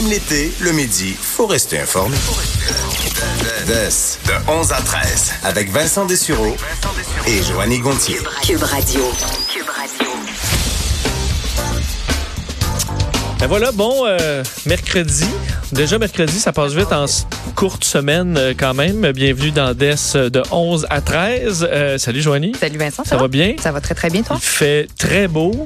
Même l'été, le midi, faut rester informé. de 11 à 13, avec Vincent Dessureau et Joanny Gontier. Cube Radio. Ben voilà, bon, euh, mercredi. Déjà mercredi, ça passe vite en courte semaine euh, quand même. Bienvenue dans DES de 11 à 13. Euh, salut Joanie. Salut Vincent. Ça, va? bien? Ça va très très bien toi? Il fait très beau.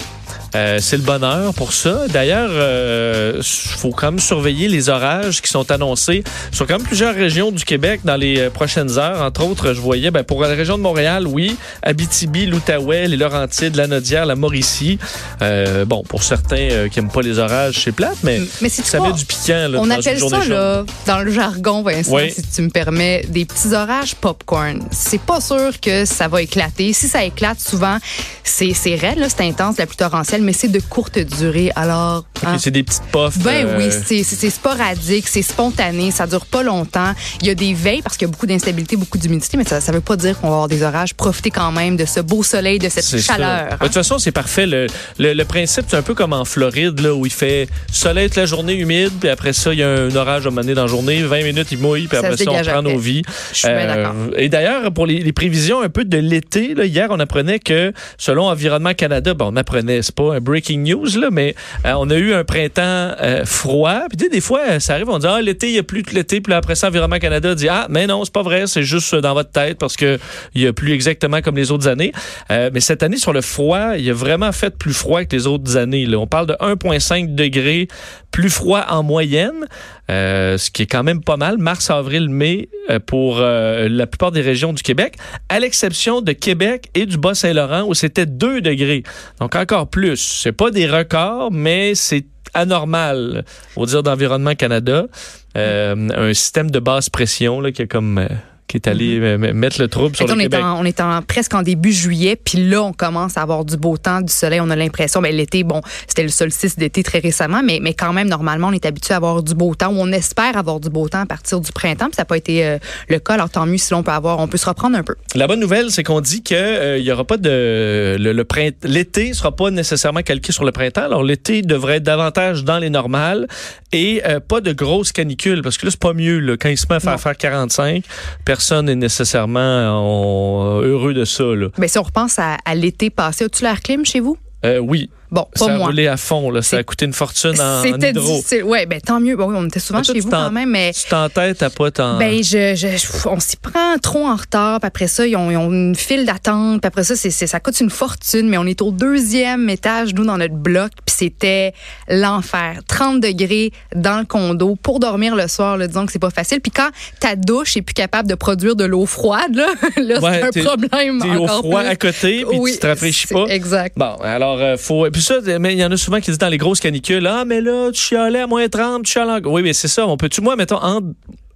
Euh, c'est le bonheur pour ça. D'ailleurs, il euh, faut quand même surveiller les orages qui sont annoncés sur quand même plusieurs régions du Québec dans les euh, prochaines heures. Entre autres, je voyais ben, pour la région de Montréal, oui, Abitibi, l'Outaouais, les Laurentides, la Nodière, la Mauricie. Euh, bon, pour certains qui n'aiment pas les orages, c'est plate, mais, mais ça met du piquant. Là, on dans appelle ça, là, dans le jargon, Vincent, Oui. si tu me permets, des petits orages popcorn. C'est pas sûr que ça va éclater. Si ça éclate, souvent, c'est raide, c'est intense, la pluie torrentielle, mais c'est de courte durée. Alors, hein, c'est des petites puffs. Ben euh, oui, c'est- sporadique, c'est spontané, ça dure pas longtemps. Il y a des veilles parce qu'il y a beaucoup d'instabilité, beaucoup d'humidité, mais ça, ça veut pas dire qu'on va avoir des orages. Profitez quand même de ce beau soleil, de cette chaleur. Hein. De toute façon, c'est parfait. Le, le, le principe, c'est un peu comme en Floride, là, où il fait soleil toute la journée humide, puis après ça, il y a un orage à mener dans la journée, 20 minutes, il mouille, puis Ça après ça, on prend après. nos vies. Je suis bien d'accord. Et d'ailleurs, pour les, les prévisions un peu de l'été, hier, on apprenait que, selon Environnement Canada, bon, on apprenait, c'est pas breaking news, là, mais euh, on a eu un printemps euh, froid. Puis tu sais, des fois, euh, ça arrive, on dit, ah, l'été, il y a plus que l'été, puis après ça, Environnement Canada dit, ah, mais non, c'est pas vrai, c'est juste dans votre tête parce que il y a plus exactement comme les autres années. Mais cette année, sur le froid, il a vraiment fait plus froid que les autres années. Là. On parle de 1,5 degrés plus froid en moyenne, euh, ce qui est quand même pas mal. Mars, avril, mai euh, pour euh, la plupart des régions du Québec, à l'exception de Québec et du Bas-Saint-Laurent où c'était 2 degrés. Donc encore plus. C'est pas des records, mais c'est anormal, au dire d'Environnement Canada. Euh, un système de basse pression là, qui est comme euh, qui est allé euh, mettre le trouble sur le qu'on est, en, on est en, presque en début juillet, puis là, on commence à avoir du beau temps, du soleil. On a l'impression, ben, l'été, bon, c'était le solstice d'été très récemment, mais, mais quand même, normalement, on est habitué à avoir du beau temps, ou on espère avoir du beau temps à partir du printemps, puis ça n'a pas été euh, le cas. Alors, tant mieux si l'on peut avoir, on peut se reprendre un peu. La bonne nouvelle, c'est qu'on dit que euh, il y aura pas de le, le l'été sera pas nécessairement calqué sur le printemps. Alors l'été devrait être davantage dans les normales et euh, pas de grosses canicules parce que là c'est pas mieux là. quand il se met à faire, faire 45, personne n'est nécessairement euh, heureux de ça là. Ben, si on repense à, à l'été passé, as-tu l'air clim chez vous? Euh, oui, Bon, ça pas a moi. roulé à fond là, ça a coûté une fortune en, C'était difficile. Ouais, ben, tant mieux. Bon, oui, on était souvent toi, chez vous quand même, mais. Tu t'entêtes à pas t'en Ben, je, je- on s'y prend trop en retard. Puis après ça, ils ont, ils ont une file d'attente. Puis après ça, c'est, ça coûte une fortune. Mais on est au deuxième étage, nous, dans notre bloc. Puis c'était l'enfer. 30 degrés dans le condo pour dormir le soir. Là, disons que c'est pas facile. Puis quand ta douche est plus capable de produire de l'eau froide, là, là Ouais, c'est un problème T'es au encore froid plus. à côté puis Oui, tu te rafraîchis pas. Exact. Bon, alors, euh, faut. Et puis mais il y en a souvent qui disent dans les grosses canicules Ah, mais là, tu chialais à moins 30, tu chialais en... Oui, mais c'est ça. On peut-tu, moi, mettons, entre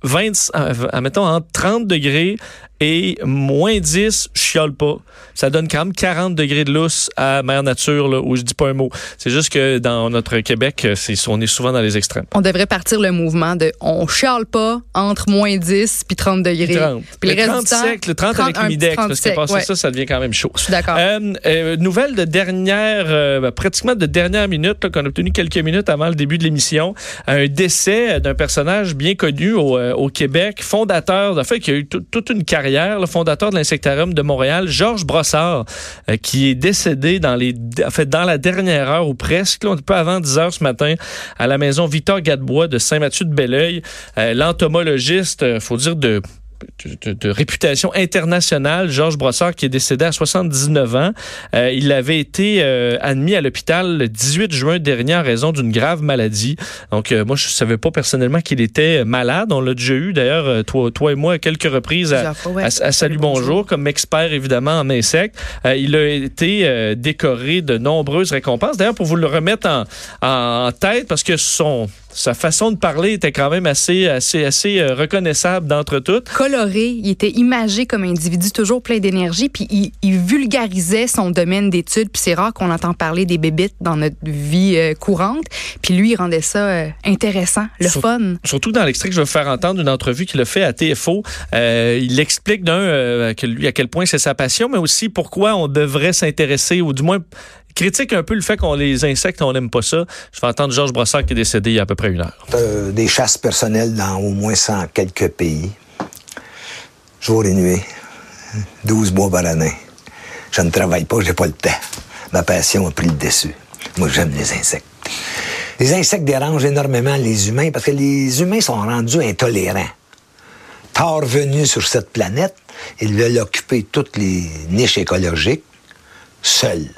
20, euh, euh, mettons, entre 30 degrés et moins 10, je chiale pas. Ça donne quand même 40 degrés de lousse à Mère Nature, là, où je dis pas un mot. C'est juste que dans notre Québec, euh, c'est, on est souvent dans les extrêmes. On devrait partir le mouvement de on chiale pas entre moins 10 puis 30 degrés. 30. Puis le Mais reste 30 du temps, sec, le 30, avec 30, un petit l'humidex, 30 parce que passer ouais. ça, ça devient quand même chaud. Je suis d'accord. Euh, euh, nouvelle de dernière, euh, ben, pratiquement de dernière minute, qu'on a obtenu quelques minutes avant le début de l'émission. Un décès d'un personnage bien connu au, euh, au Québec, fondateur, en fait, qui a eu tout- toute une carrière, le fondateur de l'insectarium de Montréal, Georges Brossard, euh, qui est décédé dans les, fait, dans la dernière heure ou presque, là, un peu avant 10 heures ce matin, à la maison Victor Gadebois de Saint-Mathieu-de-Belleuil. Euh, L'entomologiste, euh, faut dire, de de, réputation internationale, Georges Brossard, qui est décédé à 79 ans. Euh, il avait été euh, admis à l'hôpital le 18 juin dernier en raison d'une grave maladie. Donc, euh, moi, je savais pas personnellement qu'il était malade. On l'a déjà eu, d'ailleurs, toi, toi et moi, à quelques reprises à, Plusieurs fois, ouais. à- à Salut Bonjour, comme expert évidemment en insectes. Il a été décoré de nombreuses récompenses. D'ailleurs, pour vous le remettre en, en tête, parce que son sa façon de parler était quand même assez assez assez euh, reconnaissable d'entre toutes. coloré, il était imagé comme un individu toujours plein d'énergie, puis il, il vulgarisait son domaine d'études, puis c'est rare qu'on entend parler des bébites dans notre vie euh, courante, puis lui, il rendait ça euh, intéressant, le fun. Surtout dans l'extrait que je vais vous faire entendre une entrevue qu'il a fait à TFO, euh, il explique d'un que lui à quel point c'est sa passion, mais aussi pourquoi on devrait s'intéresser ou du moins critique un peu le fait qu'on les insectes, on n'aime pas ça. Je vais entendre Georges Brossard qui est décédé il y a à peu près une heure. Euh, des chasses personnelles dans au moins 100 quelques pays. Jour et nuit. 12 mois par année. Je ne travaille pas, j'ai pas le temps. Ma passion a pris le dessus. Moi, j'aime les insectes. Les insectes dérangent énormément les humains parce que les humains sont rendus intolérants. Tard venu sur cette planète, ils veulent occuper toutes les niches écologiques seuls,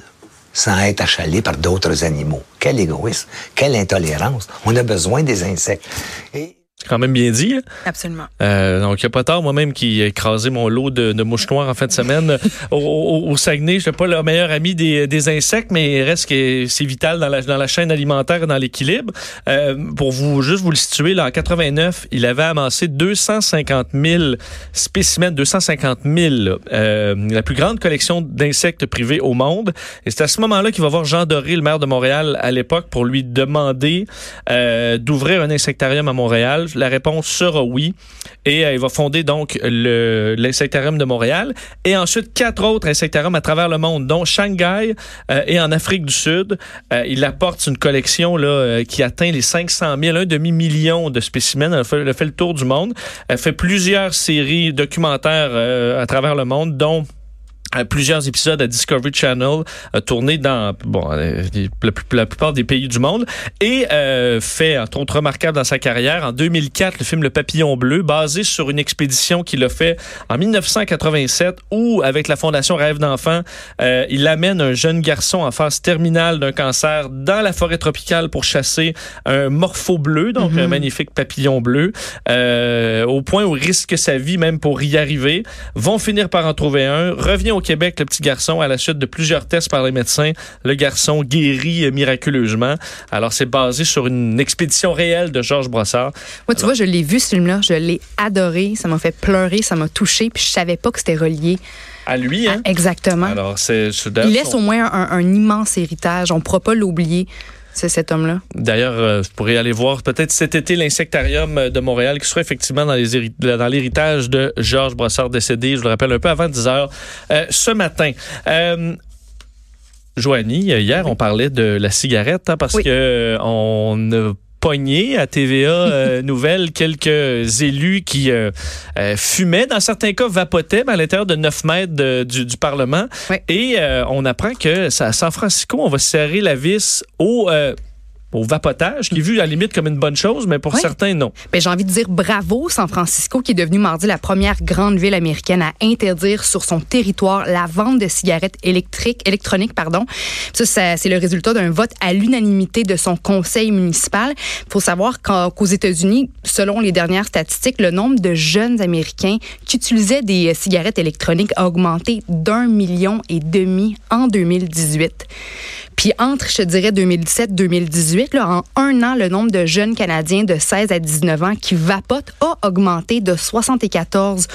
sans être achalés par d'autres animaux. Quel égoïsme, quelle intolérance. On a besoin des insectes. C'est quand même bien dit. Hein? Absolument. Euh, donc, il n'y a pas tard, moi-même, qui ai écrasé mon lot de, de mouches noires en fin de semaine au, au, au, Saguenay. Je ne suis pas le meilleur ami des, des, insectes, mais il reste que c'est vital dans la, dans la chaîne alimentaire et dans l'équilibre. Euh, pour vous juste vous le situer, là, en 89, il avait amassé 250 000 spécimens, 250 000, euh, la plus grande collection d'insectes privés au monde. Et c'est à ce moment-là qu'il va voir Jean Doré, le maire de Montréal à l'époque, pour lui demander euh, d'ouvrir un insectarium à Montréal la réponse sera oui. Et euh, il va fonder donc l'insectarium de Montréal. Et ensuite, quatre autres insectariums à travers le monde, dont Shanghai euh, et en Afrique du Sud. Euh, il apporte une collection qui atteint les 500 000, un demi-million de spécimens. A fait, fait le tour du monde. Il fait plusieurs séries documentaires à travers le monde, dont plusieurs épisodes à Discovery Channel euh, tournés dans bon euh, la, plupart des pays du monde et euh, fait entre autres remarquable dans sa carrière en 2004 le film Le Papillon bleu basé sur une expédition qu'il a fait en 1987 où avec la fondation Rêve d'enfant euh, il amène un jeune garçon en phase terminale d'un cancer dans la forêt tropicale pour chasser un morpho bleu donc mm -hmm. un magnifique papillon bleu euh, au point où il risque sa vie même pour y arriver vont finir par en trouver un revient au Québec, le petit garçon, à la suite de plusieurs tests par les médecins, le garçon guérit miraculeusement. Alors, c'est basé sur une expédition réelle de Georges Brossard. Moi, tu Alors, vois, je l'ai vu, ce film-là. Je l'ai adoré. Ça m'a fait pleurer. Ça m'a touché. Puis je savais pas que c'était relié. À lui, hein? Exactement. Alors, c'est, Il laisse au moins un, un immense héritage. On ne pourra pas l'oublier c'est cet homme-là. D'ailleurs, euh, vous pourrez aller voir peut-être cet été l'insectarium de Montréal qui sera effectivement dans, les dans l'héritage de Georges Brossard décédé, je le rappelle, un peu avant 10 heures euh, ce matin. Euh, Joanie, hier, on parlait de la cigarette hein, parce oui. que on a pogné à TVA euh, Nouvelle quelques élus qui euh, euh, fumaient, dans certains cas vapotaient, mais à l'intérieur de 9 mètres de, du, du, Parlement. Oui. Et on apprend que à San Francisco, on va serrer la vis au au vapotage, qui est vu à la limite comme une bonne chose, mais pour oui. certains, non. Ben, j'ai envie de dire bravo San Francisco, qui est devenu mardi la première grande ville américaine à interdire sur son territoire la vente de cigarettes électriques, électroniques. Pardon. Ça, ça c'est le résultat d'un vote à l'unanimité de son conseil municipal. Il faut savoir qu'aux États-Unis, selon les dernières statistiques, le nombre de jeunes Américains qui utilisaient des cigarettes électroniques a augmenté d'un million et demi en 2018. Puis entre, je dirais, 2017-2018, en un an, le nombre de jeunes Canadiens de 16 à 19 ans qui vapotent a augmenté de 74%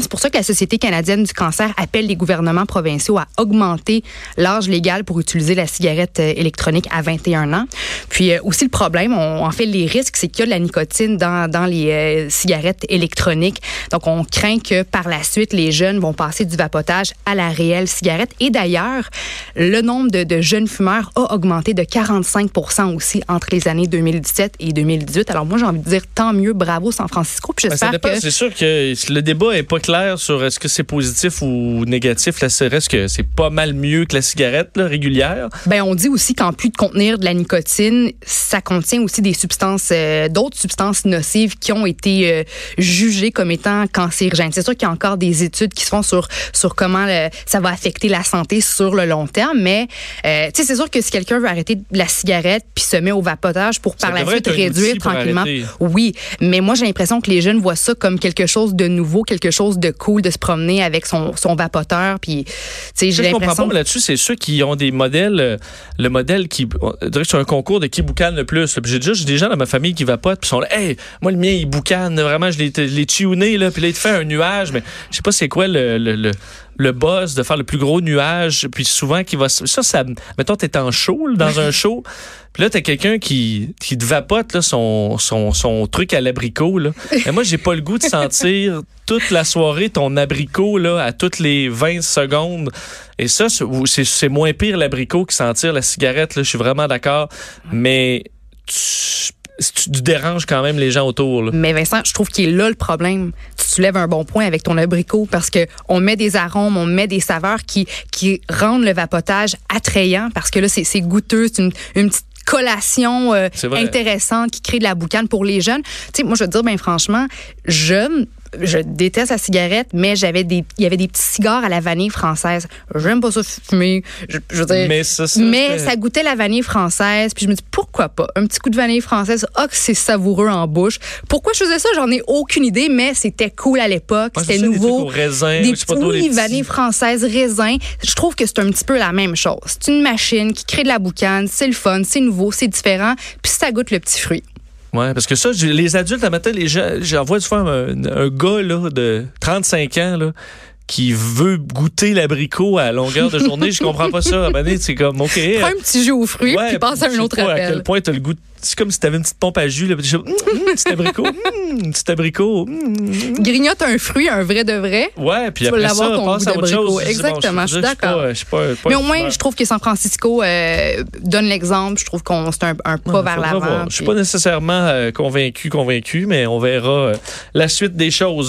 C'est pour ça que la Société canadienne du cancer appelle les gouvernements provinciaux à augmenter l'âge légal pour utiliser la cigarette électronique à 21 ans. Puis euh, aussi le problème, on, en fait, les risques, c'est qu'il y a de la nicotine dans, les euh, cigarettes électroniques. Donc, on craint que par la suite, les jeunes vont passer du vapotage à la réelle cigarette. Et d'ailleurs, le nombre de jeunes fumeurs a augmenté de 45 aussi entre les années 2017 et 2018. Alors moi, j'ai envie de dire tant mieux, bravo San Francisco. Puis j'espère ben, que... C'est sûr que le débat est pas clair sur est-ce que c'est positif ou négatif. Là, c'est reste que c'est pas mal mieux que la cigarette là, régulière. Ben on dit aussi qu'en plus de contenir de la nicotine, ça contient aussi des substances, euh, d'autres substances nocives qui ont été euh, jugées comme étant cancérigènes. C'est sûr qu'il y a encore des études qui se font sur sur comment le, ça va affecter la santé sur le long terme, mais euh, tu sais c'est sûr que si quelqu'un veut arrêter la cigarette puis se met au vapotage pour par ça la suite réduire tranquillement, oui. Mais moi, j'ai l'impression que les jeunes voient ça comme quelque chose de nouveau, quelque chose de cool de se promener avec son, son vapoteur. Puis, tu sais, j'ai l'impression. là-dessus, c'est ceux qui ont des modèles, euh, le modèle qui, on dirait que c'est un concours de qui boucane le plus. J'ai déjà des gens dans ma famille qui vapotent puis sont là, hey, moi le mien il boucane, vraiment, je l'ai tuné là, puis là il te fait un nuage, mais je sais pas c'est quoi le, le, le le boss de faire le plus gros nuage, puis souvent qui va ça ça mettons t'es en show dans un show, puis là t'as quelqu'un qui qui te vapote là, son, son son truc à l'abricot là. Et moi j'ai pas le goût de sentir toute la soirée ton abricot là à toutes les 20 secondes. Et ça c'est c'est moins pire l'abricot que sentir la cigarette là, je suis vraiment d'accord, mais tu, tu déranges quand même les gens autour. Là. Mais Vincent, je trouve qu'il est là le problème. Tu soulèves un bon point avec ton abricot parce que on met des arômes, on met des saveurs qui qui rendent le vapotage attrayant parce que là c'est c'est goûteux, c'est une, une petite collation euh, intéressante qui crée de la boucane pour les jeunes. Tu sais, moi je veux te dire ben franchement, jeune je déteste la cigarette, mais j'avais des, il y avait des petits cigares à la vanille française. J'aime pas ça fumer. Je, je veux dire, mais, ça, ça, mais ça goûtait la vanille française. Puis je me dis pourquoi pas? Un petit coup de vanille française. Ah que c'est savoureux en bouche. Pourquoi je faisais ça? J'en ai aucune idée, mais c'était cool à l'époque. C'était nouveau. Des, raisin, des petits, oui, vanille française, raisin. Je trouve que c'est un petit peu la même chose. C'est une machine qui crée de la boucane. C'est le fun, c'est nouveau, c'est différent. Puis ça goûte le petit fruit. Oui, parce que ça, les adultes, à matin, les gens, j'en vois souvent un, un, gars de 35 ans qui veut goûter l'abricot à longueur de journée. je comprends pas ça. c'est comme, OK. Prends un petit jus aux fruits, puis passe à un autre appel. À quel point tu as le goût c'est comme si tu avais une petite pompe à jus, là, petit, mm, mm, petit abricot, mm, petit abricot. Grignote un fruit, un vrai de vrai. Ouais, puis après ça, passe à autre chose. Exactement, bon, je suis d'accord. Mais au moins, je trouve que San Francisco euh, donne l'exemple. Je trouve qu'on c'est un, un, pas vers l'avant. Je suis pas nécessairement euh, convaincu, convaincu, mais on verra euh, la suite des choses.